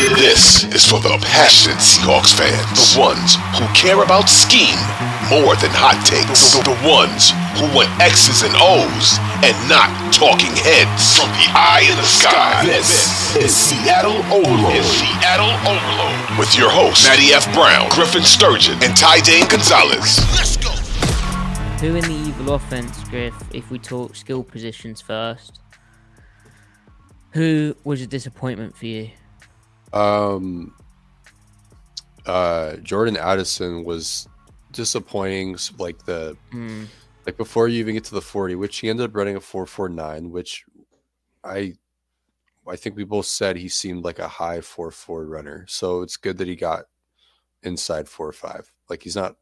This is for the passionate Seahawks fans, the ones who care about scheme more than hot takes, the, the ones who want X's and O's and not talking heads. From the eye in the sky, this is Seattle Overload. Is Seattle Overload with your hosts Matty F. Brown, Griffin Sturgeon, and Ty Dane Gonzalez. Let's go. Who in the evil offense, Griff? If we talk skill positions first, who was a disappointment for you? Um, uh, Jordan Addison was disappointing. Like the Mm. like before you even get to the forty, which he ended up running a four four nine, which I I think we both said he seemed like a high four four runner. So it's good that he got inside four five. Like he's not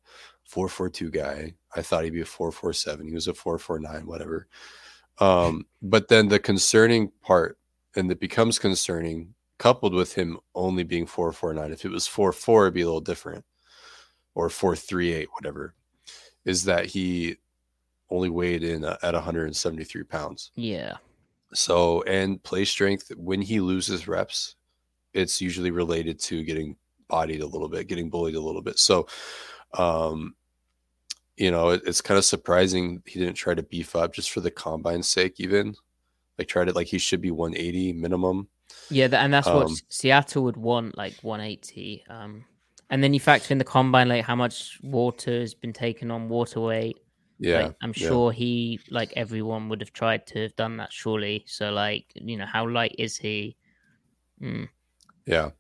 four four two guy. I thought he'd be a four four seven. He was a four four nine, whatever. Um, but then the concerning part, and it becomes concerning, coupled with him only being four four nine. If it was four four, it'd be a little different, or four three eight, whatever. Is that he only weighed in at 173 pounds? Yeah. So, and play strength, when he loses reps, it's usually related to getting bodied a little bit, getting bullied a little bit. So, um, you know, it, it's kind of surprising he didn't try to beef up just for the combine's sake, even like try to like he should be 180 minimum. Yeah, and that's what Um, Seattle would want, like 180. Um, and then you factor in the combine, like how much water has been taken on water weight. Yeah, Like, I'm yeah. sure he, like everyone, would have tried to have done that. Surely, so like, you know, how light is he? Mm. Yeah.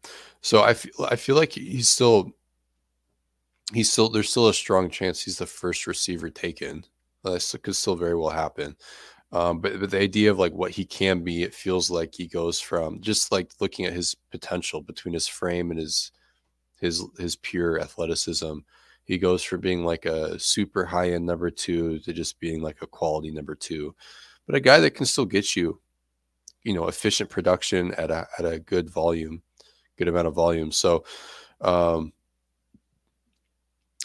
So I feel I feel like he's still he's still there's still a strong chance he's the first receiver taken. That could still very well happen. Um, but, but the idea of like what he can be, it feels like he goes from just like looking at his potential between his frame and his his his pure athleticism. He goes from being like a super high end number two to just being like a quality number two, but a guy that can still get you, you know, efficient production at a at a good volume good amount of volume. So, um,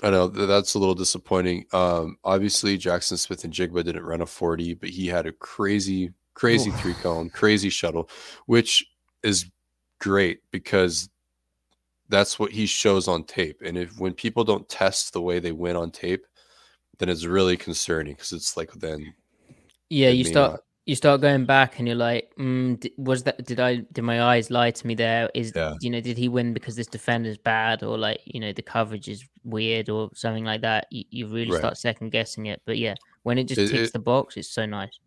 I know that's a little disappointing. Um, obviously, Jaxon Smith-Njigba didn't run a 40, but he had a crazy, crazy Oof. three cone, crazy shuttle, which is great because that's what he shows on tape. And if when people don't test the way they win on tape, then it's really concerning because it's like then Yeah, you start not- you start going back and you're like, mm, was that did I did my eyes lie to me there? Is Yeah. you know did he win because this defender's bad or like you know the coverage is weird or something like that? You, you really Right. start second guessing it. But yeah, when it just It- ticks it- the box, it's so nice.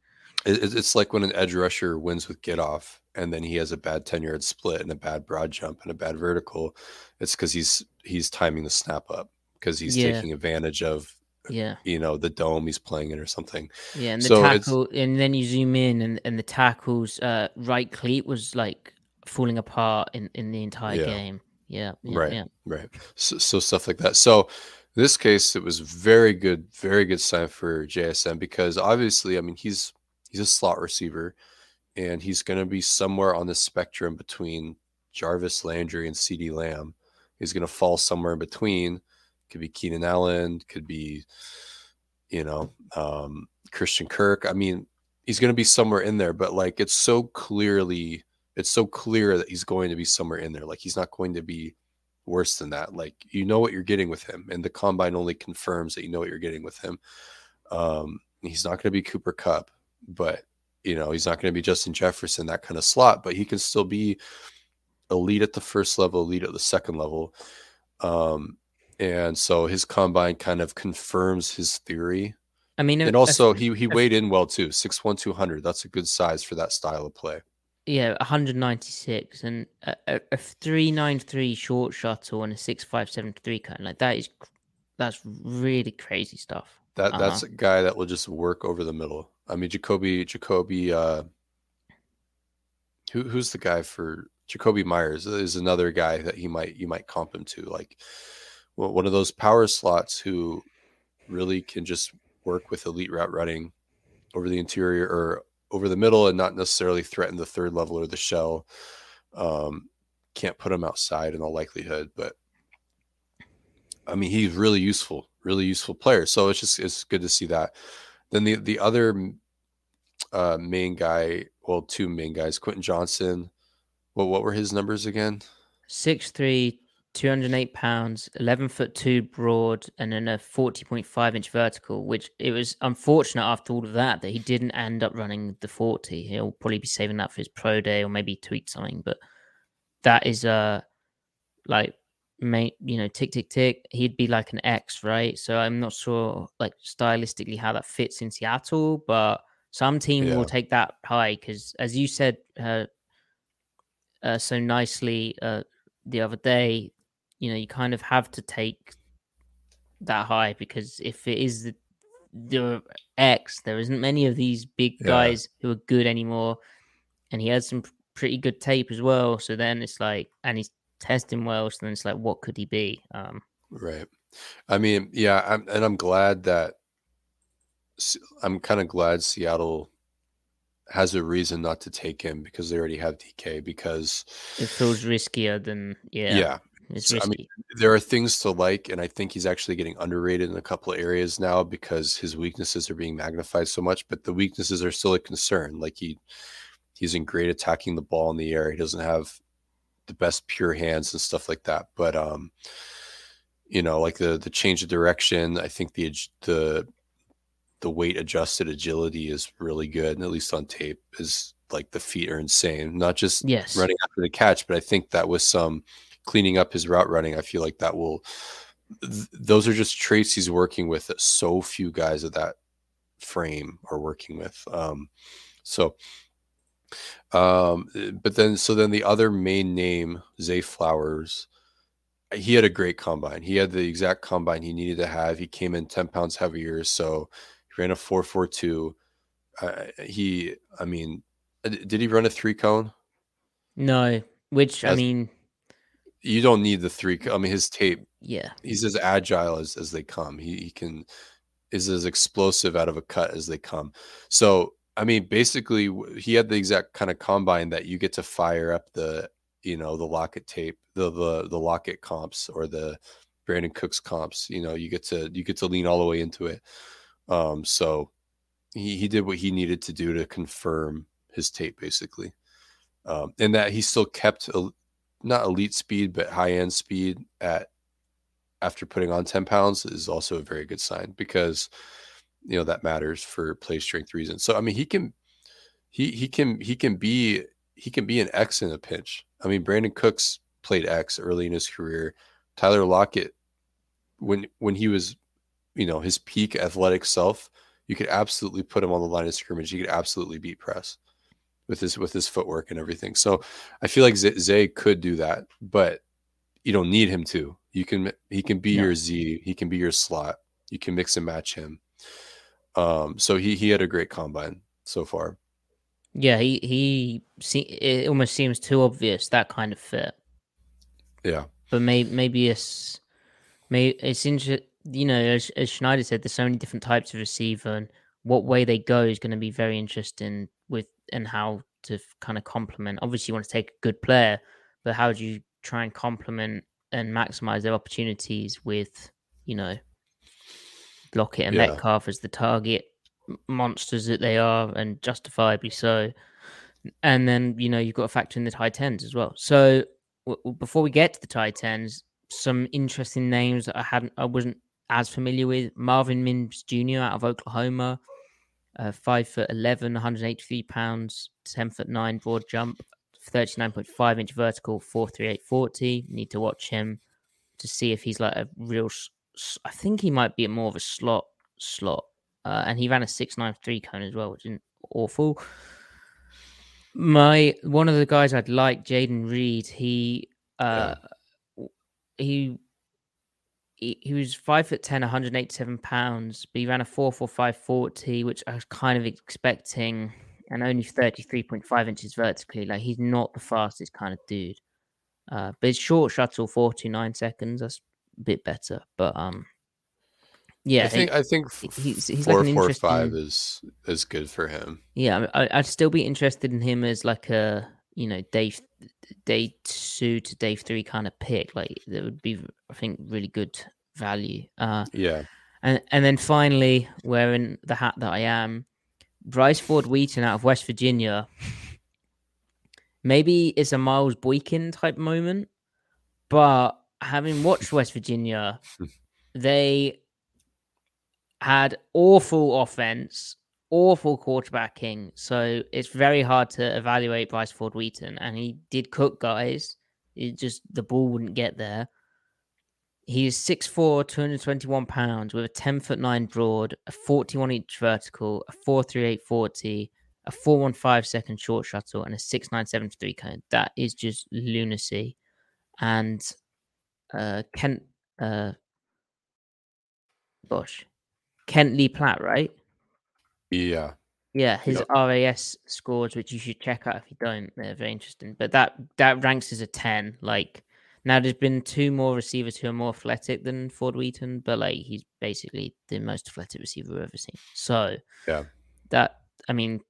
It, it- it's like when an edge rusher wins with get off and then he has a bad 10 yard split and a bad broad jump and a bad vertical. It's because he's he's timing the snap up because he's Yeah. taking advantage of Yeah, you know the dome he's playing in or something. yeah, and the So tackle, and then you zoom in, and and the tackle's uh, right cleat was like falling apart in in the entire Yeah. game. Yeah, yeah, Right. yeah. Right. So, so stuff like that. So this case, it was very good, very good sign for JSN because obviously, I mean, he's he's a slot receiver, and he's going to be somewhere on the spectrum between Jarvis Landry and CeeDee Lamb. He's going to fall somewhere in between. Could be Keenan Allen. Could be, you know, um, Christian Kirk. I mean, he's going to be somewhere in there. But like, it's so clearly, it's so clear that he's going to be somewhere in there. Like, he's not going to be worse than that. Like, you know what you're getting with him, and the combine only confirms that you know what you're getting with him. Um, he's not going to be Cooper Kupp, but you know, he's not going to be Justin Jefferson, that kind of slot, but he can still be elite at the first level, elite at the second level. Um, and so his combine kind of confirms his theory I mean, and a- also he he weighed in well too, six one two hundred. That's a good size for that style of play. yeah, 196 and a, a, a 393 short shuttle and a 6573 cone. Like that is that's really crazy stuff. That that's Uh-huh. a guy that will just work over the middle. I mean, Jakobi Jakobi. Uh, who who's the guy for Jakobi Meyers? Is another guy that he might you might comp him to, like one of those power slots who really can just work with elite route running over the interior or over the middle and not necessarily threaten the third level or the shell. Um, can't put him outside in all likelihood, but I mean, he's really useful, really useful player. So it's just it's good to see that. Then the the other uh, main guy, well, two main guys, Quentin Johnston. Well, what were his numbers again? 6'3, 208 pounds, 11 foot 2 broad, and then a 40.5 inch vertical, which it was unfortunate after all of that that he didn't end up running the 40. He'll probably be saving that for his pro day or maybe tweak something, but that is uh like mate, you know, tick tick tick. He'd be like an X, right? So I'm not sure like stylistically how that fits in Seattle, but some team Yeah. will take that high because as you said uh, uh so nicely uh the other day, you know, you kind of have to take that high because if it is the, the X, there isn't many of these big Yeah. guys who are good anymore. And he has some pretty good tape as well. So then it's like, and he's testing well. So then it's like, what could he be? Um, Right. I mean, yeah, I'm, and I'm glad that I'm kind of glad Seattle has a reason not to take him because they already have DK. Because it feels riskier than, yeah, yeah, it's so, I mean, there are things to like, and I think he's actually getting underrated in a couple of areas now because his weaknesses are being magnified so much. But the weaknesses are still a concern. Like he, he's in great attacking the ball in the air. He doesn't have the best pure hands and stuff like that. But um, you know, like the the change of direction. I think the the the weight adjusted agility is really good, and at least on tape is like the feet are insane. Not just yes. running after the catch, but I think that with some cleaning up his route running, I feel like that will. Th- those are just traits he's working with that so few guys of that frame are working with. Um, so, um, but then so then the other main name, Zay Flowers, he had a great combine. He had the exact combine he needed to have. He came in ten pounds heavier, so he ran a four four two. Uh, he, I mean, uh, did he run a three cone? No, which I mean, you don't need the three. I mean, his tape. yeah, He's as agile as as they come. He he can is as explosive out of a cut as they come. So I mean, basically, he had the exact kind of combine that you get to fire up the you know the Lockett tape, the the the Lockett comps or the Brandin Cooks comps. You know, you get to you get to lean all the way into it. Um, so he he did what he needed to do to confirm his tape, basically, um, and that he still kept a, not elite speed but high end speed at after putting on 10 pounds is also a very good sign because you know that matters for play strength reasons. So i mean he can he he can he can be he can be an x in a pinch. I mean brandin cooks played x early in his career. Tyler lockett when when he was you know his peak athletic self you could absolutely put him on the line of scrimmage. He could absolutely beat press with his with his footwork and everything so i feel like Z- zay could do that but you don't need him to. You can he can be No. your Z, he can be your slot. You can mix and match him. Um, so he he had a great combine so far. yeah, he he see, it almost seems too obvious that kind of fit. Yeah, but maybe maybe it's maybe it's interesting. You know, as, as Schneider said, there's so many different types of receiver, and what way they go is going to be very interesting and how to kind of complement. Obviously, you want to take a good player, but how do you try and complement and maximize their opportunities with, you know, Lockett and Yeah. Metcalf as the target monsters that they are, and justifiably so. And then you know you've got to factor in the tight ends as well. So w- before we get to the tight ends, some interesting names that I hadn't, I wasn't as familiar with. Marvin Mims Jr. out of Oklahoma, uh, five foot 11, 183 pounds, 10 foot nine broad jump, 39.5 inch vertical, 43840. Need to watch him to see if he's like a real. I think he might be more of a slot slot uh, and he ran a six nine three cone as well, which isn't awful. My one of the guys I'd like, Jayden Reed. He uh, he he, he was five foot 10, 187 pounds, but he ran a 44540, which I was kind of expecting, and only 33.5 inches vertically. Like he's not the fastest kind of dude. Uh, but his short shuttle, 49 seconds, that's a bit better. But um, yeah, I think I think he's- he's like four an four five is is good for him. Yeah, I I'd still be interested in him as like a you know day day two to day three kind of pick. Like that would be, I think, really good value. Uh, Yeah, and and then finally, wearing the hat that I am, Bryce Ford-Wheaton out of West Virginia. Maybe it's a Miles Boykin type moment, but having watched West Virginia, they had awful offense, awful quarterbacking. So it's very hard to evaluate Bryce Ford-Wheaton. And he did cook guys. It just the ball wouldn't get there. He's 6'4, 221 pounds with a 10 foot 9 broad, a 41 inch vertical, a 43840, a 415 second short shuttle, and a 6973 cone. That is just lunacy. And uh Kent uh. Kent Lee Platte, right? Yeah. Yeah, his Yep. RAS scores, which you should check out if you don't, they're very interesting. But that that ranks as a ten. Like now, there's been two more receivers who are more athletic than Ford Wheaton, but like he's basically the most athletic receiver we've ever seen. So Yeah. that I mean,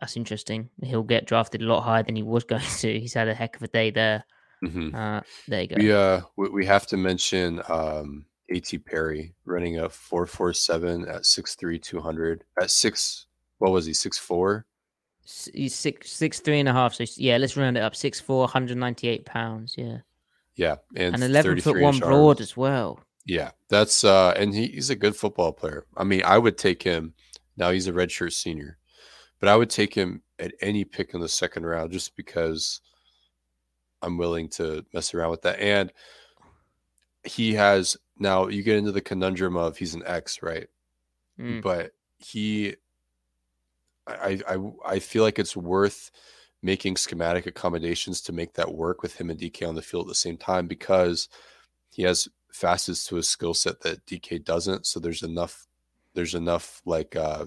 that's interesting. He'll get drafted a lot higher than he was going to. He's had a heck of a day there. hmm Uh, there you go. We uh we, we have to mention um A.T. Perry running a four four seven at six three two hundred at six. What was he? Six four. He's six six three and a half. So yeah, let's round it up. Six four, 198 pounds. Yeah, Yeah, and, and 11 foot one broad arms. as well. Yeah, that's uh, and he, he's a good football player. I mean, I would take him. Now he's a redshirt senior, but I would take him at any pick in the second round just because I'm willing to mess around with that. And he has now you get into the conundrum of he's an X, right? Mm. But he, I, I, I feel like it's worth making schematic accommodations to make that work with him and DK on the field at the same time because he has facets to his skill set that DK doesn't. So there's enough, there's enough like, uh,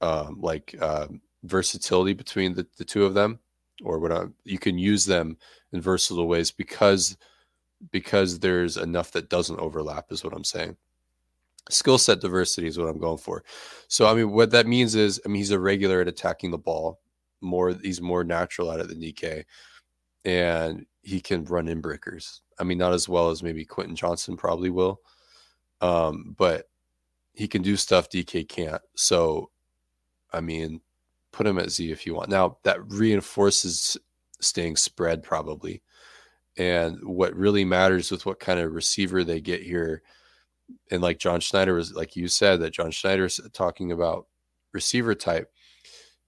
um, like uh, versatility between the, the two of them, or what you can use them in versatile ways because because there's enough that doesn't overlap is what I'm saying. Skill set diversity is what I'm going for. So I mean, what that means is, I mean, he's a regular at attacking the ball. More, he's more natural at it than DK, and he can run in breakers. I mean, not as well as maybe Quentin Johnston probably will, um, but he can do stuff DK can't. So, I mean, put him at Z if you want. Now that reinforces staying spread probably, and what really matters with what kind of receiver they get here and like John Schneider was like you said that John Schneider's talking about receiver type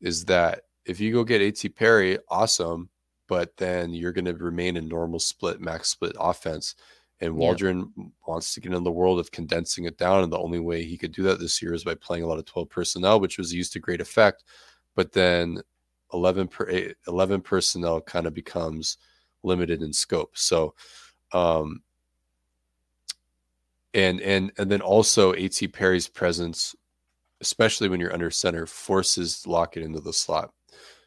is that if you go get AT Perry, awesome, but then you're going to remain in normal split, max split offense. And Yeah. Waldron wants to get in the world of condensing it down. And the only way he could do that this year is by playing a lot of 12 personnel, which was used to great effect. But then 11 per eight- 11 personnel kind of becomes limited in scope. So, um, and and and then also A.T. Perry's presence, especially when you're under center, forces Lockett into the slot,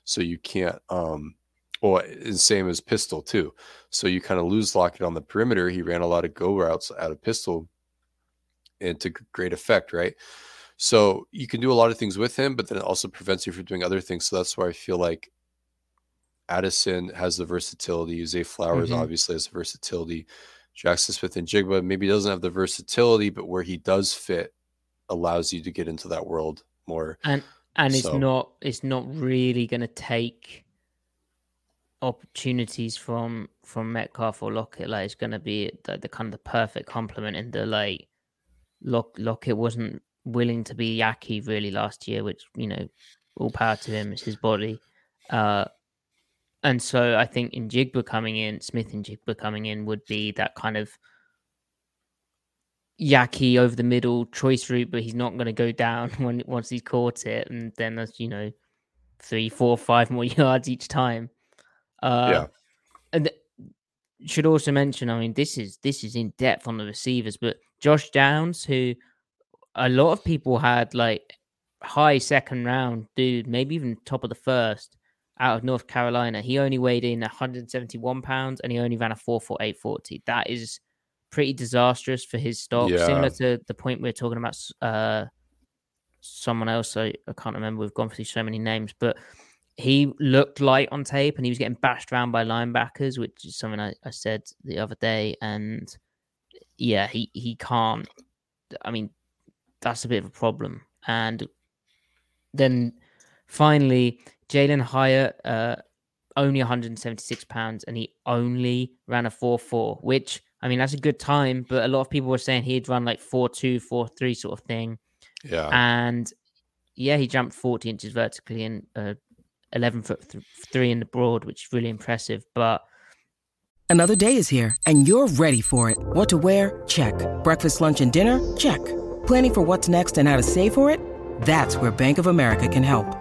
so you can't. um well, and same as pistol too. So you kind of lose Lockett on the perimeter. He ran a lot of go routes out of pistol, and to great effect, right? So you can do a lot of things with him, but then it also prevents you from doing other things. So that's why I feel like Addison has the versatility. Zay Flowers Mhm. obviously has the versatility. Jaxon Smith-Njigba maybe doesn't have the versatility, but where he does fit allows you to get into that world more. and and it's not it's not really going to take opportunities from from Metcalf or Lockett. Like it's going to be the, the kind of the perfect complement. And the like, Lock Lockett wasn't willing to be Yaki really last year, which you know, all power to him. It's his body. Uh, and so I think in Jigba coming in, Smith-Njigba coming in would be that kind of Yaki over the middle choice route, but he's not going to go down when once he's caught it, and then that's you know three, four, five more yards each time. Uh, Yeah. and th- should also mention, I mean, this is this is in depth on the receivers, but Josh Downs, who a lot of people had like high second round dude, maybe even top of the first out of North Carolina. He only weighed in 171 pounds and he only ran a 44840. That is pretty disastrous for his stock. Yeah. Similar to the point we are talking about uh someone else. I, I can't remember. We've gone through so many names, but he looked light on tape and he was getting bashed around by linebackers, which is something I, I said the other day. And yeah, he, he can't. I mean, that's a bit of a problem. And then finally, Jalen Hyatt, uh, only 176 pounds, and he only ran a 4 4, which I mean, that's a good time, but a lot of people were saying he'd run like 4 2, 4 3 sort of thing. Yeah. And yeah, he jumped 40 inches vertically and uh, 11 foot th- three in the broad, which is really impressive. But Another day is here, and you're ready for it. What to wear? Check. Breakfast, lunch, and dinner? Check. Planning for what's next and how to save for it? That's where Bank of America can help.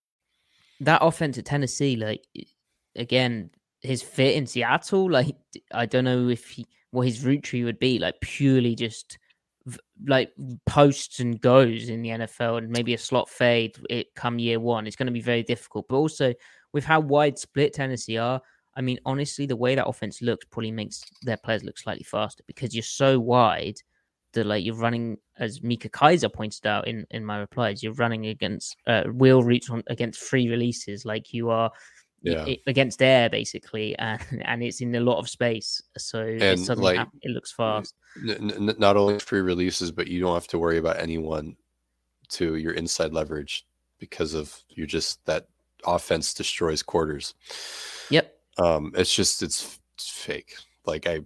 That offense at Tennessee, like again, his fit in Seattle, like I don't know if he what his route tree would be, like purely just like posts and goes in the NFL, and maybe a slot fade it come year one. It's going to be very difficult, but also with how wide split Tennessee are. I mean, honestly, the way that offense looks probably makes their players look slightly faster because you're so wide that like you're running, as Mika Kaiser pointed out in in my replies, you're running against uh, wheel routes on against free releases, like you are Yeah. i- against air basically, and and it's in a lot of space, so it And, suddenly like, it looks fast. N- n- not only free releases, but you don't have to worry about anyone to your inside leverage because of you're just that offense destroys quarters. Yep. Um, it's just it's, it's fake. Like I,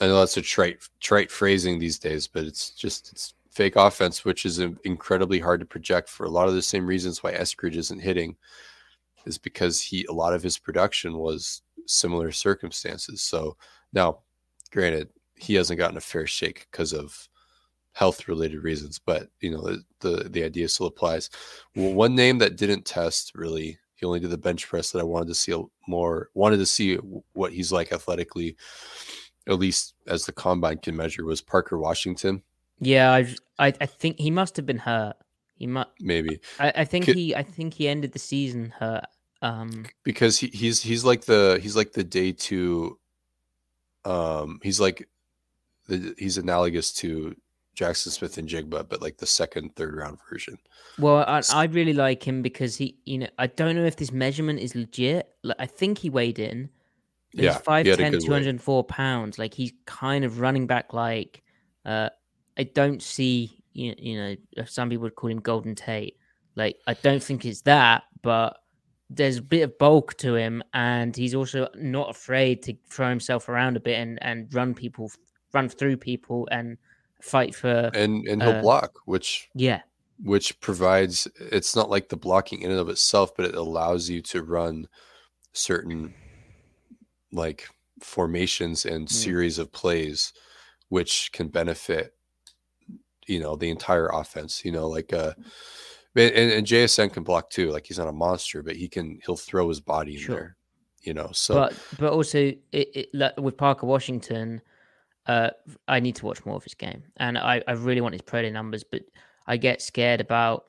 I know that's a trite trite phrasing these days, but it's just it's fake offense, which is incredibly hard to project for a lot of the same reasons why Eskridge isn't hitting, is because he a lot of his production was similar circumstances. So now, granted, he hasn't gotten a fair shake because of health related reasons, but you know the, the the idea still applies. Well, one name that didn't test really, he only did the bench press that I wanted to see more, wanted to see what he's like athletically, at least as the combine can measure, was Parker Washington. Yeah, I I, I think he must have been hurt. He must. Maybe I, I think Could- he I think he ended the season hurt. Um, because he, he's he's like the he's like the day two um he's like the he's analogous to Jaxon Smith-Njigba, but like the second, third round version. Well, I, I really like him because he, you know, I don't know if this measurement is legit. Like, I think he weighed in. But Yeah, he's he had a 5'10, weight. 204 pounds. Like he's kind of running back like, uh, I don't see, you, you know, some people would call him Golden Tate. Like, I don't think it's that, but there's a bit of bulk to him. And he's also not afraid to throw himself around a bit and, and run people, run through people and fight for, And and he'll Uh, block, which yeah. which provides it's not like the blocking in and of itself, but it allows you to run certain like formations and Mm. series of plays which can benefit you know the entire offense you know like uh and, and JSN can block too like he's not a monster but he can he'll throw his body in there you know so but but also it, it like, with Parker Washington, uh, I need to watch more of his game, and I I really want his pro day numbers, but I get scared about,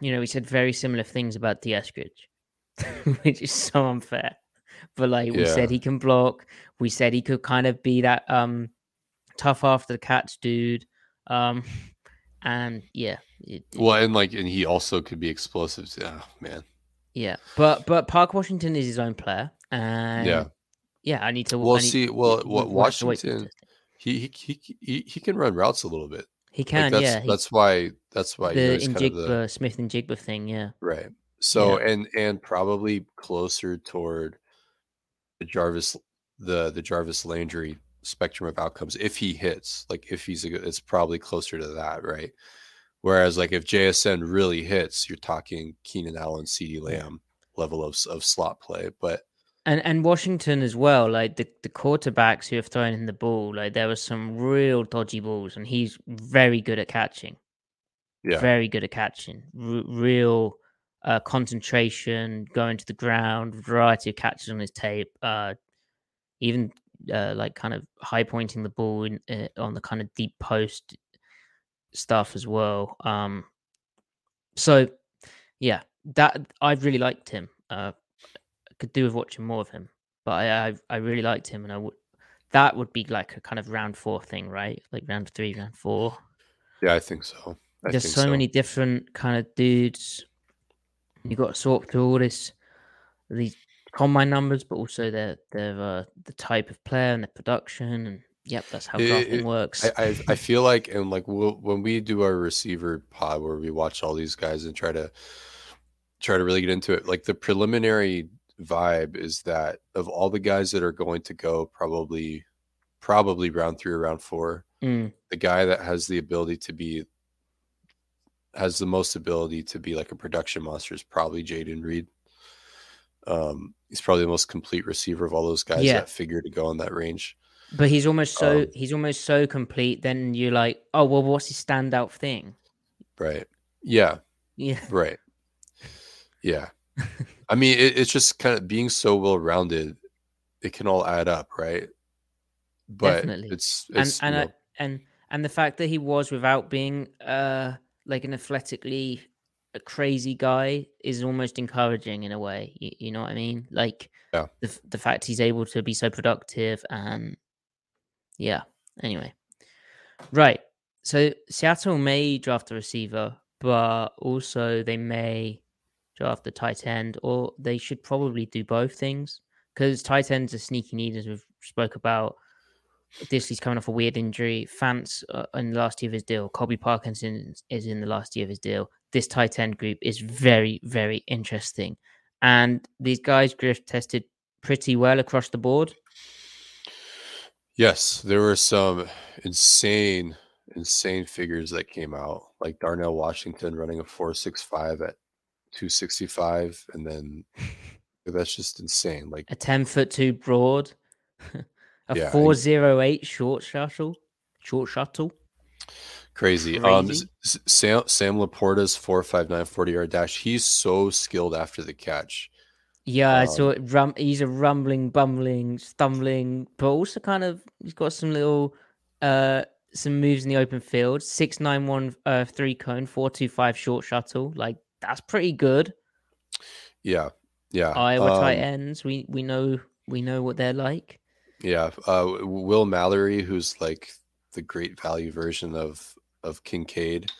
you know, he said very similar things about Dee Eskridge, which is so unfair. But like we Yeah. said, he can block. We said he could kind of be that um tough after the catch dude. Um, and yeah, it, it- Well, and like, and he also could be explosive. Oh, man. yeah. But but Park Washington is his own player, and Yeah. yeah, I need to. Well, need- see, well, we- what we'll have to wait for Washington, he he he he, can run routes a little bit. He Like, can, that's yeah. he- that's why that's why you know, the he's in kind of the Smith-Njigba thing, yeah. right. So and and probably closer toward the Jarvis the the Jarvis Landry spectrum of outcomes if he hits. Like if he's a good, it's probably closer to that, right? Whereas like if JSN really hits, you're talking Keenan Allen, CeeDee Lamb level of of slot play. But And and Washington as well, like the, the quarterbacks who have thrown in the ball, like there were some real dodgy balls, and he's very good at catching. yeah, Very good at catching. R- real uh, concentration, going to the ground, variety of catches on his tape. Uh, even uh, like kind of high pointing the ball in, uh, on the kind of deep post stuff as well. Um, so yeah, that I really liked him. Uh, I could do with watching more of him, but I I, I really liked him, and I would that would be like a kind of round four thing, right? Like round three, round four. yeah, I think so. I There's think so, many different kind of dudes. You got to sort through all this these combine numbers, but also their their uh, the type of player and the production, and yep, that's how It- drafting it- works. I, I I feel like and like we'll, when we do our receiver pod where we watch all these guys and try to try to really get into it, like the preliminary vibe is that of all the guys that are going to go, probably probably round three or round four, Mm, the guy that has the ability to be has the most ability to be like a production monster is probably Jayden Reed. Um, he's probably the most complete receiver of all those guys Yeah. that figure to go in that range. but he's almost so Um, he's almost so complete. Then you're like, oh well, what's his standout thing? Right. Yeah. Yeah, Right. Yeah. I mean, it, it's just kind of being so well rounded, it can all add up, right? But Definitely. it's, and it's and you I, and and the fact that he was without being uh like an athletically a crazy guy is almost encouraging in a way you, you know what i mean? Like Yeah. the, the fact he's able to be so productive and yeah anyway. Right so seattle may draft a receiver but also they may draft a tight end or they should probably do both things because tight ends are sneaky need as we've spoke about Dissly's coming off a weird injury. Fant's uh, in the last year of his deal. Colby Parkinson is in the last year of his deal. This tight end group is very, very interesting. And these guys drift tested pretty well across the board. yes, there were some insane, insane figures that came out, like Darnell Washington running a 465 at 265. And then that's just insane. Like, A 10 foot two broad, a Yeah, I- 408 short shuttle. Short shuttle. crazy. Um, Crazy. S- Sam, Sam LaPorta's 459 40 yard dash. He's so skilled after the catch. Yeah, Um, it. Rum- he's a rumbling, bumbling, stumbling, but also kind of he's got some little uh some moves in the open field. Six nine one uh three cone, four two five short shuttle. Like that's pretty good. Yeah. Yeah. Iowa tight um, ends. We we know we know what they're like. Yeah, uh, Will Mallory, who's like the great value version of of Kincaid,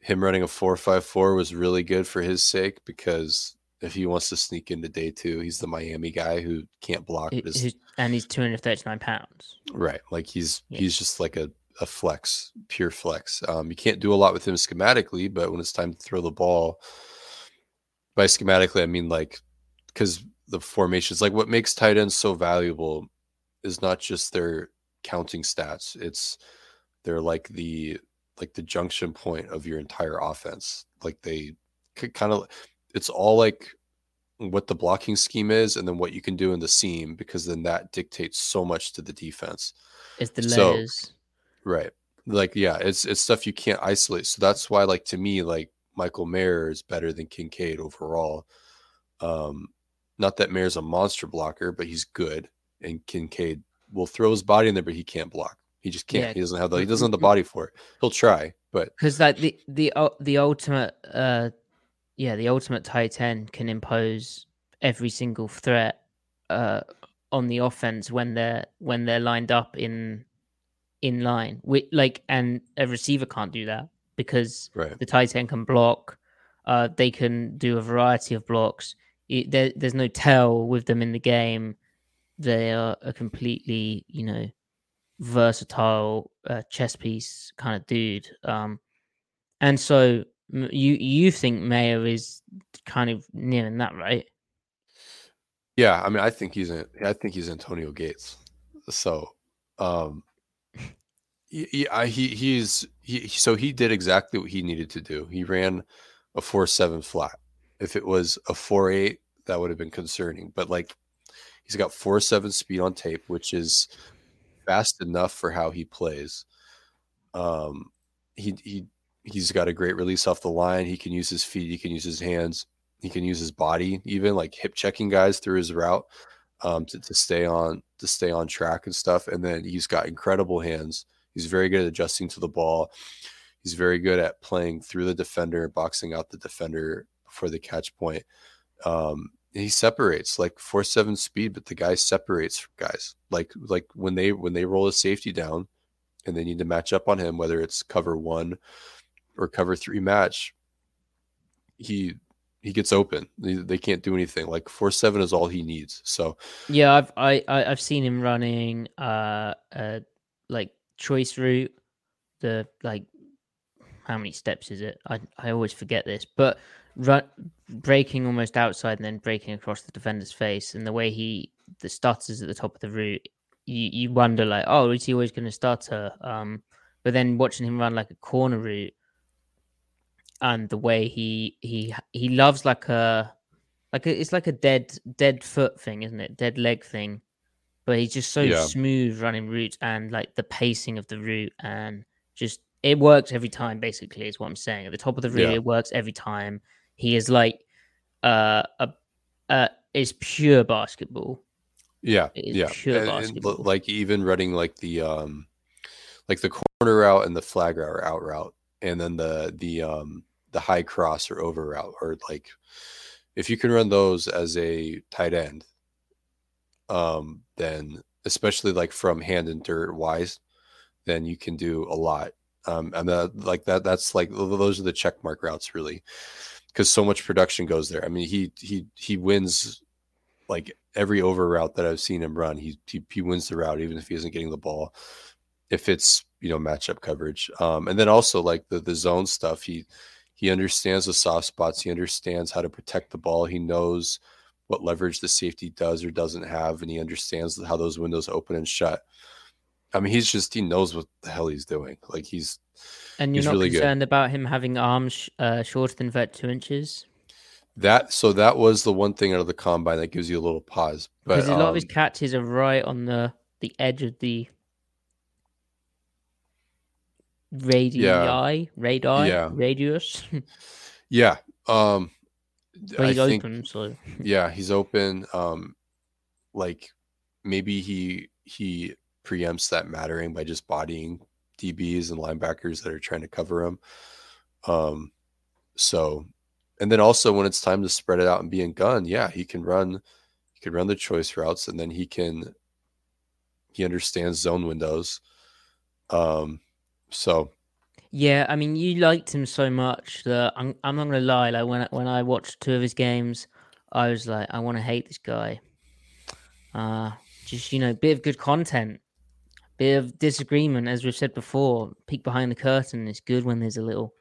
him running a four five four was really good for his sake because if he wants to sneak into day two, he's the Miami guy who can't block. Who- But is, and he's two hundred thirty nine pounds. right, like he's Yeah. he's just like a a flex, pure flex. Um, you can't do a lot with him schematically, but when it's time to throw the ball, by schematically I mean like because the formations, like what makes tight ends so valuable, is not just their counting stats. It's they're like the like the junction point of your entire offense. Like they kind of it's all like what the blocking scheme is and then what you can do in the seam because then that dictates so much to the defense. It's the So- layers. Right. Like yeah, it's it's stuff you can't isolate. So that's why like to me like Michael Mayer is better than Kincaid overall. Um not that Mayer's a monster blocker, but he's good and Kincaid will throw his body in there but he can't block. He just can't. Yeah. He doesn't have the he doesn't have the body for it. He'll try, but because like the the the ultimate uh yeah the ultimate tight end can impose every single threat uh, on the offense when they're when they're lined up in in line. We, like, and a receiver can't do that because Right. the tight end can block. Uh, they can do a variety of blocks. It, there, there's no tell with them in the game. They are a completely, you know, versatile uh, chess piece kind of dude. Um, and so you you think Mayer is kind of nearing that, right? Yeah, I mean, I think he's in, I think he's Antonio Gates. So, um, he, he, he he's he so he did exactly what he needed to do. He ran a four seven flat. If it was a four eight, that would have been concerning. But like, he's got four seven speed on tape, which is fast enough for how he plays. Um, he he he's got a great release off the line. He can use his feet. He can use his hands. He can use his body, even like hip checking guys through his route um, to, to stay on to stay on track and stuff. And then he's got incredible hands. He's very good at adjusting to the ball. He's very good at playing through the defender, boxing out the defender before the catch point. Um, he separates like four seven speed, but the guy separates guys. Like like when they when they roll a safety down and they need to match up on him, whether it's cover one or cover three match, he he gets open. They, they can't do anything. Like four seven is all he needs. So Yeah, I've I, I I've seen him running uh uh like choice route, the like how many steps is it? I I always forget this, but run breaking almost outside and then breaking across the defender's face, and the way he the stutters at the top of the route, you you wonder like, oh, is he always going to stutter? Um, but then watching him run like a corner route, and the way he he he loves like a like a, it's like a dead dead foot thing, isn't it? Dead leg thing. But he's just so Yeah. smooth running routes and like the pacing of the route and just it works every time. Basically, is what I'm saying. At the top of the route, Yeah. it works every time. He is like uh a uh is pure basketball. Yeah, yeah. pure And- and like even running like the um like the corner route and the flag route or out route and then the the um the high cross or over route or like if you can run those as a tight end um then especially like from hand and dirt wise then you can do a lot um and that like that that's like those are the check mark routes really because so much production goes there i mean he he he wins like every over route that I've seen him run, he, he he wins the route even if he isn't getting the ball. If it's you know matchup coverage, um, and then also like the the zone stuff, he he understands the soft spots. He understands how to protect the ball. He knows what leverage the safety does or doesn't have, and he understands how those windows open and shut. I mean, he's just he knows what the hell he's doing. Like he's And you're not really good. concerned about him having arms uh, shorter than 32 inches that. So that was the one thing out of the combine that gives you a little pause. But because a lot of his um, catches are right on the the edge of the radii, radii, Yeah. radius. yeah, um, but he's I think open, so yeah he's open um like maybe he he preempts that mattering by just bodying dbs and linebackers that are trying to cover him um so and then also when it's time to spread it out and be in gun yeah he can run he can run the choice routes and then he can he understands zone windows um so Yeah, I mean, you liked him so much that I'm, I'm not gonna lie. Like when when I watched two of his games, I was like, I want to hate this guy. Uh just you know, bit of good content, bit of disagreement, as we've said before. Peek behind the curtain is good when there's a little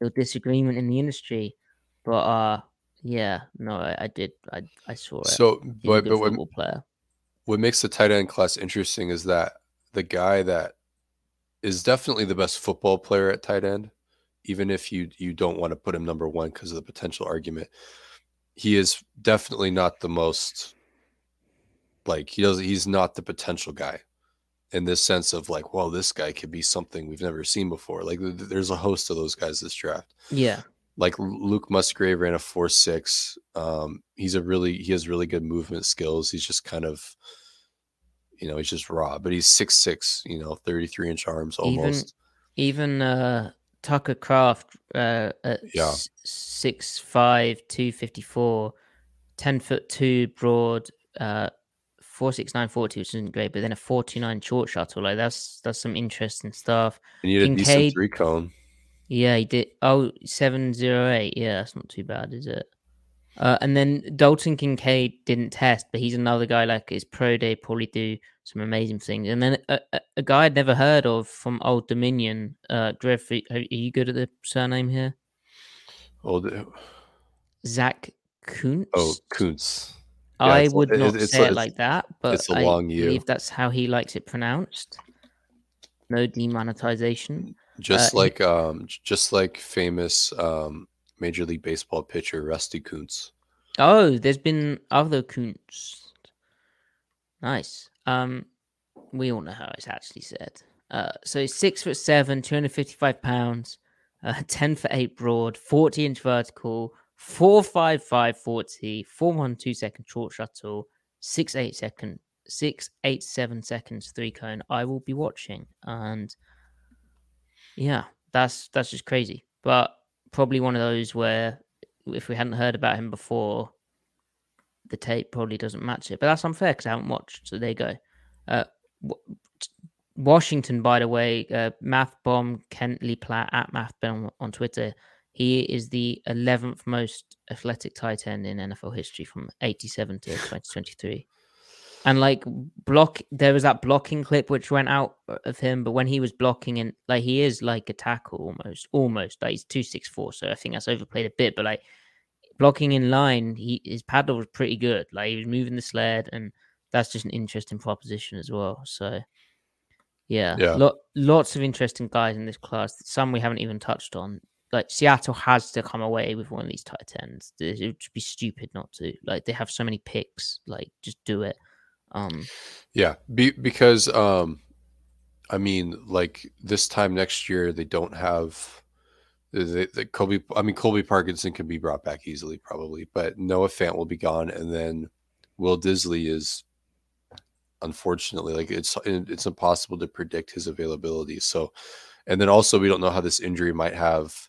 little disagreement in the industry. But uh, yeah, no, I, I did, I I saw it. so He's but but what, player. what makes the tight end class interesting is that the guy that is definitely the best football player at tight end, even if you you don't want to put him number one because of the potential argument, he is definitely not the most like he does he's not the potential guy in this sense of like, well, this guy could be something we've never seen before. Like th- th- there's a host of those guys this draft Yeah, like Luke Musgrave ran a four six. Um, he's a really he has really good movement skills. He's just kind of, you know, he's just raw, but he's six six. You know, thirty three inch arms almost. even uh Tucker Kraft uh at Yeah. six five two fifty four, ten foot two broad, uh four six nine forty, which isn't great, but then a four two nine short shuttle. Like that's that's some interesting stuff. And you had a decent Kincaid- three cone. Yeah, he did. Oh, 708. Yeah, that's not too bad, is it? Uh, and then Dalton Kincaid didn't test, but he's another guy like his pro day probably do some amazing things. And then a, a, a guy I'd never heard of from Old Dominion, uh, Griff, are are you good at the surname here? The- Zach Kuntz. oh Kuntz. Yeah, I would not it's- say it like that, but it's a I long U. believe that's how he likes it pronounced. No demonetization. Just Uh, like um, just like famous um, Major League Baseball pitcher Rusty Kuntz. Oh, there's been other Kuntz. Nice. Um, we all know how it's actually said. Uh, so he's six foot seven, 255 pounds, uh, 10 for eight broad, 40 inch vertical, 455 40, 412 second short shuttle, six eight second, six eight seven seconds three cone. I will be watching, and yeah, that's that's just crazy. But probably one of those where if we hadn't heard about him before, the tape probably doesn't match it. But that's unfair because I haven't watched. So there you go. Uh, Washington, by the way, uh, Math Bomb Kent Lee Platte at Math Bomb on Twitter. He is the 11th most athletic tight end in NFL history from 87 to 2023. And like block, there was that blocking clip which went out uh, of him, but when he was blocking and like he is like a tackle almost, almost like he's two six four, so I think that's overplayed a bit. But like blocking in line, he his paddle was pretty good. Like he was moving the sled, and that's just an interesting proposition as well. So yeah, Yeah. Lot, lots of interesting guys in this class. Some we haven't even touched on. Like Seattle has to come away with one of these tight ends. It would be stupid not to. Like they have so many picks. Like just do it. Um, Yeah, be, because um, I mean, like this time next year, they don't have the, the Kobe. I mean, Colby Parkinson can be brought back easily, probably, but Noah Fant will be gone, and then Will Dissly is unfortunately like it's it's impossible to predict his availability. So, and then also we don't know how this injury might have.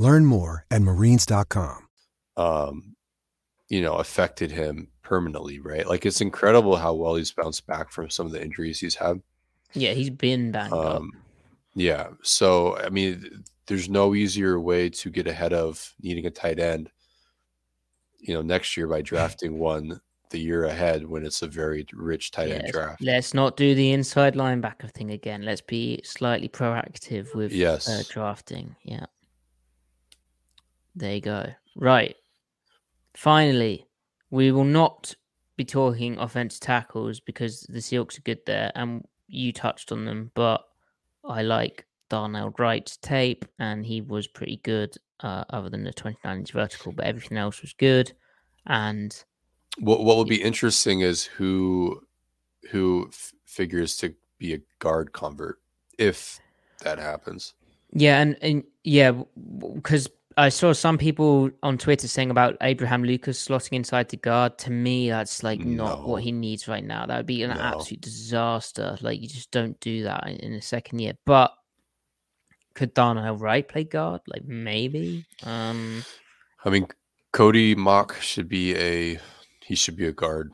Learn more at marines.com. um, you know, affected him permanently, right? Like it's incredible how well he's bounced back from some of the injuries he's had. yeah, he's been banged up. Um, yeah. So, I mean, there's no easier way to get ahead of needing a tight end, you know, next year by drafting one the year ahead when it's a very rich tight end draft. Let's not do the inside linebacker thing again. Let's be slightly proactive with uh, drafting. Yeah. There you go. Right. Finally, we will not be talking offensive tackles because the Seahawks are good there, and you touched on them. But I like Darnell Wright's tape, and he was pretty good, uh, other than the 29 inch vertical, but everything else was good. And What what will be interesting is who who f- figures to be a guard convert if that happens. Yeah, and, and yeah, because I saw some people on Twitter saying about Abraham Lucas slotting inside the guard. To me, that's like not what he needs right now. That would be an No. absolute disaster. Like you just don't do that in, in the second year. But could Darnell Wright play guard? Like maybe. Um, I mean, Cody Mauch should be a he should be a guard.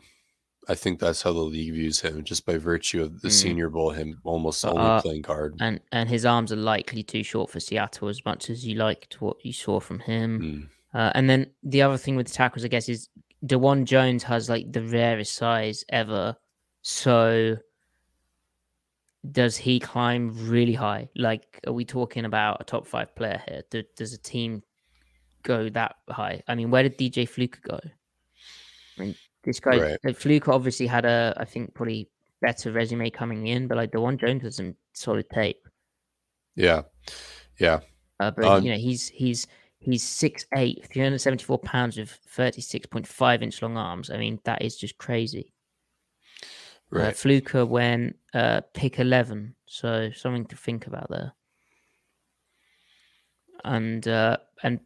I think that's how the league views him, just by virtue of the Mm. Senior Bowl, him almost But, only uh, playing guard. and and his arms are likely too short for Seattle as much as you liked what you saw from him. Mm. Uh, and then the other thing with the tackles, I guess, is Dawand Jones has like the rarest size ever. So does he climb really high? Like, are we talking about a top five player here? Do, does a team go that high? I mean, where did DJ Fluke go? I mean, this guy, Right. like, Fluke obviously had a, I think, probably better resume coming in, but like Dawand Jones was some solid tape. Yeah, yeah, Uh, but Um, you know, he's he's he's 6'8", 374 pounds with thirty six point five inch long arms. I mean, that is just crazy. Uh, Right. Fluker went uh, pick 11. So something to think about there. And uh, and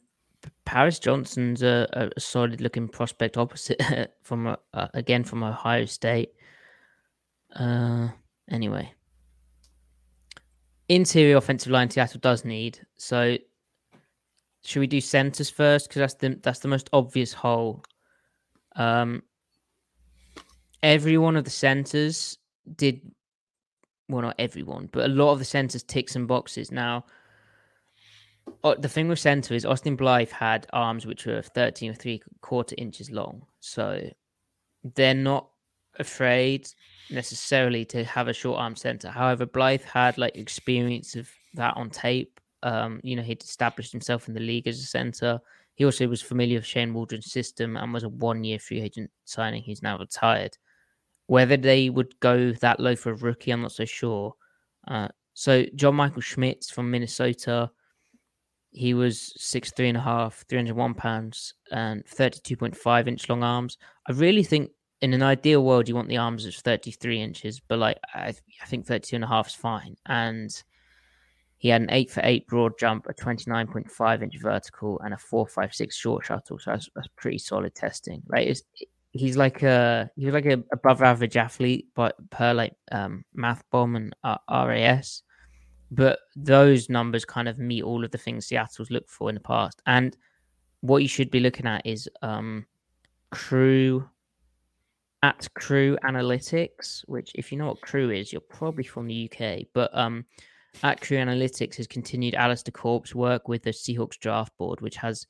Paris Johnson's a, a solid looking prospect opposite from uh, again from Ohio State. Uh, anyway, interior offensive line Seattle does need. So should we do centers first? Because that's the that's the most obvious hole. Um, every one of the centers did well, not everyone, but a lot of the centers tick some boxes. Now, the thing with center is Austin Blythe had arms which were 13 or three quarter inches long, so they're not afraid necessarily to have a short arm center. However, Blythe had like experience of that on tape. Um, you know, he'd established himself in the league as a center. He also was familiar with Shane Waldron's system and was a one year free agent signing. He's now retired. Whether they would go that low for a rookie, I'm not so sure. Uh, so John Michael Schmitz from Minnesota, he was six three and a half, 301 pounds, and 32.5 inch long arms. I really think in an ideal world you want the arms of 33 inches, but like I, I think 32 and a half is fine. And he had an eight for eight broad jump, a 29.5 inch vertical, and a four five six short shuttle. So that's, that's pretty solid testing, right? It's, he's like a he was like a above average athlete, but per like um, math bomb and uh, RAS. But those numbers kind of meet all of the things Seattle's looked for in the past. And what you should be looking at is um, Crewe at Crewe Analytics, which if you know what Crewe is, you're probably from the UK. But um, at Crewe Analytics has continued Alistair Corp's work with the Seahawks draft board, which has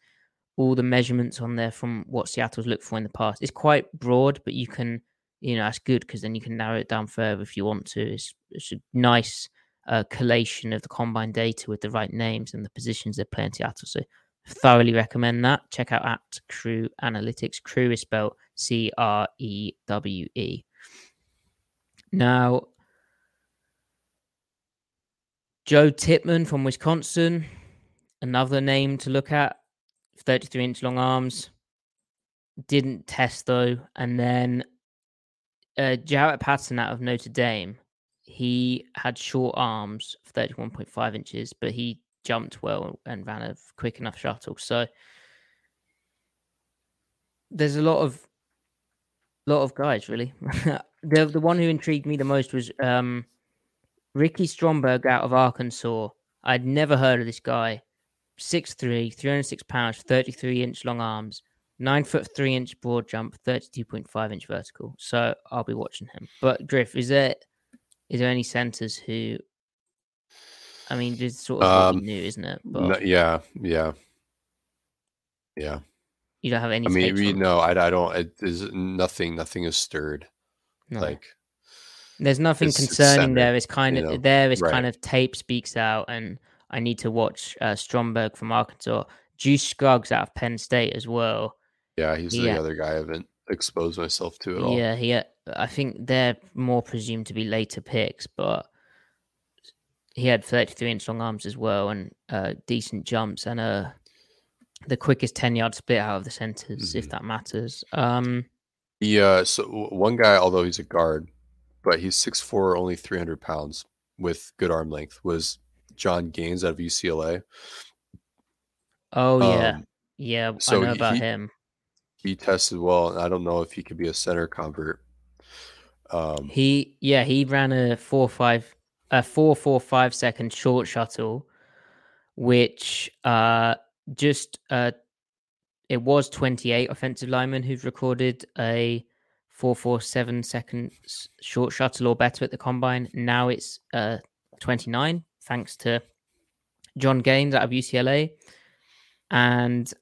all the measurements on there from what Seattle's looked for in the past. It's quite broad, but you can, you know, that's good because then you can narrow it down further if you want to. It's, it's a nice uh, collation of the combine data with the right names and the positions they play in Seattle. So thoroughly recommend that. Check out at Crewe Analytics. Crewe is spelled C R E W E. Now, Joe Tippmann from Wisconsin, another name to look at. 33 inch long arms. Didn't test though. And then uh, Jarrett Patton out of Notre Dame, he had short arms, 31.5 inches, but he jumped well and ran a quick enough shuttle. So there's a lot of lot of guys really. the the one who intrigued me the most was um, Ricky Stromberg out of Arkansas. I'd never heard of this guy. 6'3, 306 pounds, 33 inch long arms, 9 foot 3 inch broad jump, 32.5 inch vertical. So I'll be watching him. But Griff, is there is there any centers who I mean, is sort of Um, we knew, isn't it? But No, yeah, yeah, yeah. you don't have any I mean, no, I, I don't. It is nothing. Nothing is stirred. no. Like There's nothing it's- it's concerning center, there. It's kind you of know, there is right. kind of tape speaks out, and I need to watch uh, Stromberg from Arkansas, Juice Scruggs out of Penn State as well. yeah, he's Yeah. the other guy I haven't exposed myself to at all. Yeah, he. uh, I think they're more presumed to be later picks, but he had 33 inch long arms as well, and uh, decent jumps, and uh, the quickest 10 yard split out of the centers, if Mhm. that matters. Um, He uh, so one guy, although he's a guard, but he's 6'4", only three hundred pounds with good arm length. Was Jon Gaines out of UCLA? oh yeah, Um, yeah, so I know about he- him. He tested well, and I don't know if he could be a center convert. Um, He yeah, he ran a four five a four four five second short shuttle, which uh just uh it was twenty eight offensive linemen who've recorded a four four seven second short shuttle or better at the combine. Now it's uh twenty nine, thanks to Jon Gaines out of UCLA, and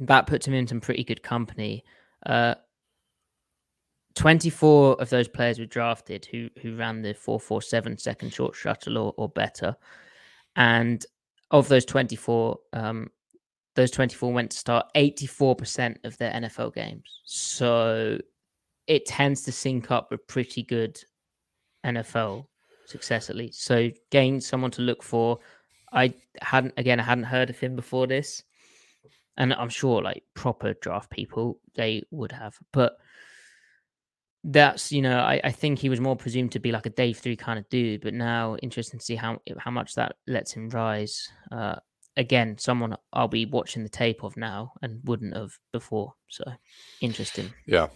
that puts him in some pretty good company. Uh, 24 of those players were drafted who who ran the 447 second short shuttle or, or better. And of those 24 um those 24 went to start 84% of their NFL games. So it tends to sync up with pretty good NFL success at least. So gain someone to look for. I hadn't again I hadn't heard of him before this. And I'm sure like proper draft people they would have. But that's you know I, I think he was more presumed to be like a day three kind of dude, but now interesting to see how how much that lets him rise. Uh, again, someone I'll be watching the tape of now and wouldn't have before. So interesting. Yeah,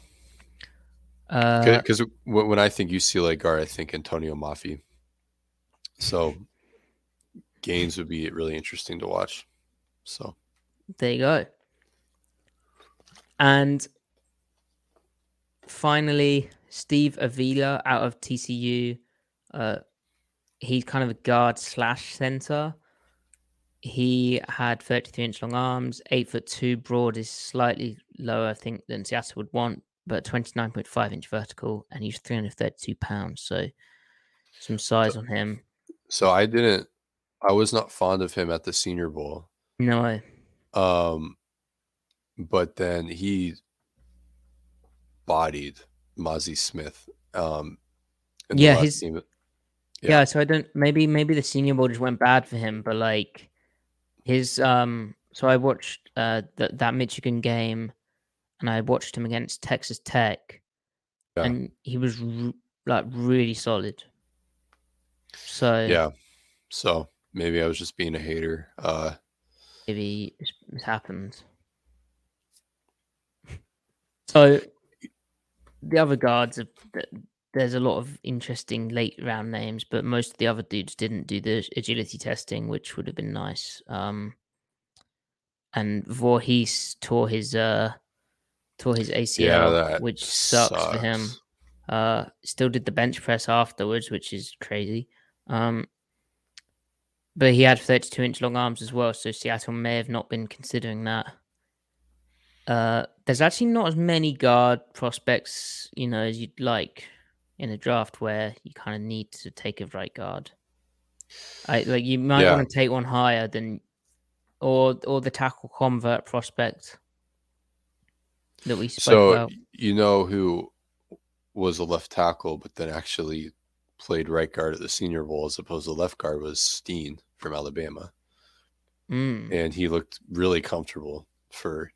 Uh, because when I think UCLA guard, I think Atonio Mafi. So Gaines would be really interesting to watch. So There you go. And finally, Steve Avila out of TCU. Uh, he's kind of a guard slash center. He had 33 inch long arms, eight foot two broad is slightly lower, I think, than Seattle would want, but 29.5 inch vertical, and he's 332 pounds. So some size on him. so I didn't. I was not fond of him at the Senior Bowl. No, Um, but then he bodied Mazi Smith. Um, Yeah, his- game. Yeah. so I don't maybe maybe the senior bowl just went bad for him, but like his um so I watched uh that that Michigan game and I watched him against Texas Tech Yeah. and he was r- like really solid. So yeah. So maybe I was just being a hater. Uh, maybe it's, it's happened. So the other guards, th- there's a lot of interesting late round names, but most of the other dudes didn't do the agility testing, which would have been nice. Um, and Vorhees tore his uh tore his ACL, that which sucks, for him. Uh, still did the bench press afterwards, which is crazy. Um, but he had 32 inch long arms as well, so Seattle may have not been considering that. Uh, there's actually not as many guard prospects, you know, as you'd like in a draft where you kind of need to take a right guard. I like you might Yeah. want to take one higher than, or or the tackle convert prospect that we spoke so about. you know who was a left tackle, but then actually played right guard at the Senior Bowl as opposed to left guard was Steen from Alabama, Mm. and he looked really comfortable for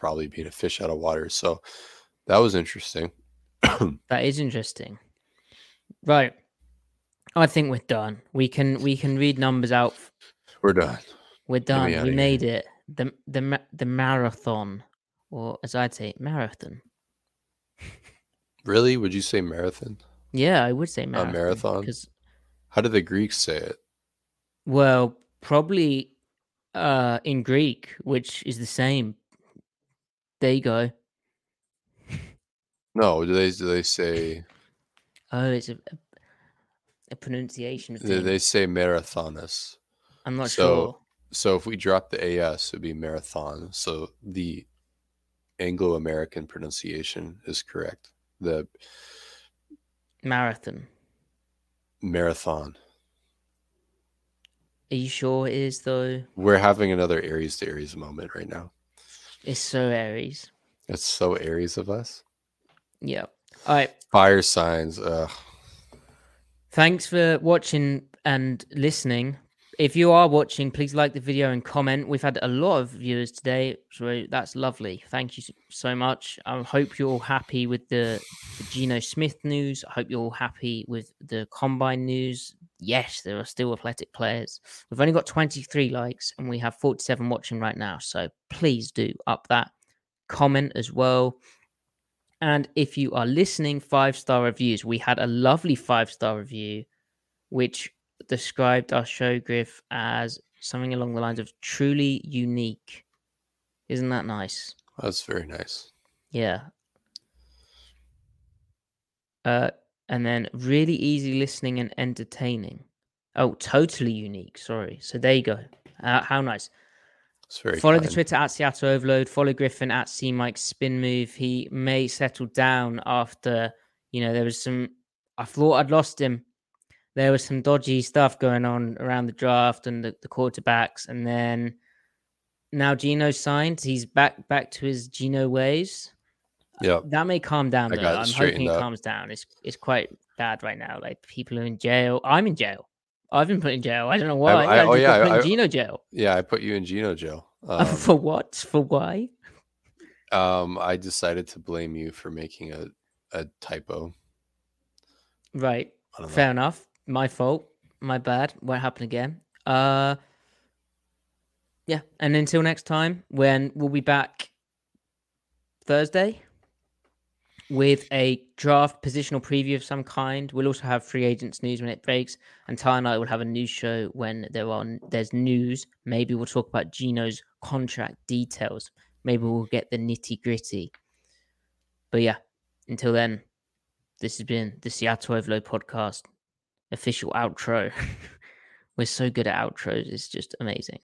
probably being a fish out of water. So that was interesting. That is interesting. Right. I think we're done. We can we can read numbers out. We're done. We're done. We made it. The the the marathon, or as I'd say, marathon. Really? Would you say marathon? Yeah, I would say marathon. marathon? Because How did the Greeks say it? well, probably uh in Greek, which is the same. There you go. No, do they do they say Oh, it's a a, pronunciation thing. they say marathonus? I'm not so- sure. So if we drop the AS, it'd be marathon. So the Anglo American pronunciation is correct. The Marathon. marathon. Are you sure it is though? We're having another Aries to Aries moment right now. It's so Aries. It's so Aries of us. Yeah. All right. Fire signs. Ugh. Thanks for watching and listening. If you are watching, please like the video and comment. We've had a lot of viewers today, so that's lovely. Thank you so much. I hope you're all happy with the, the Geno Smith news. I hope you're all happy with the combine news. Yes, there are still athletic players. We've only got 23 likes and we have 47 watching right now. So please do up that comment as well. And if you are listening, five star reviews. We had a lovely five star review, which described our show, Griff, as something along the lines of truly unique. Isn't that nice? That's very nice. Yeah. Uh, and then really easy listening and entertaining. Oh, totally unique. Sorry. So there you go. Uh, how nice. Follow the. Twitter at Seattle Overload. Follow Griffin at C Mike Spin Move. He may settle down after, you know, there was some. I thought I'd lost him. There was some dodgy stuff going on around the draft and the, the quarterbacks, and then now Geno signed. He's back back to his Geno ways. Yeah. That may calm down. Though. I'm hoping it out. calms down. It's it's quite bad right now. Like people are in jail. I'm in jail. I've been put in jail. I don't know why. I- I, oh, yeah, put in I- Geno jail. Yeah, I put you in Geno jail. Um, For what? For why? um, I decided to blame you for making a a typo. Right. I know. Fair enough. My fault. My bad. Won't happen again. Uh yeah. And until next time, when we'll be back Thursday with a draft positional preview of some kind. We'll also have free agents news when it breaks, and Ty and I will have a news show when there are there's news. Maybe we'll talk about Geno's contract details. Maybe we'll get the nitty gritty. But yeah, until then, this has been the Seattle Overload podcast official outro. We're so good at outros; it's just amazing.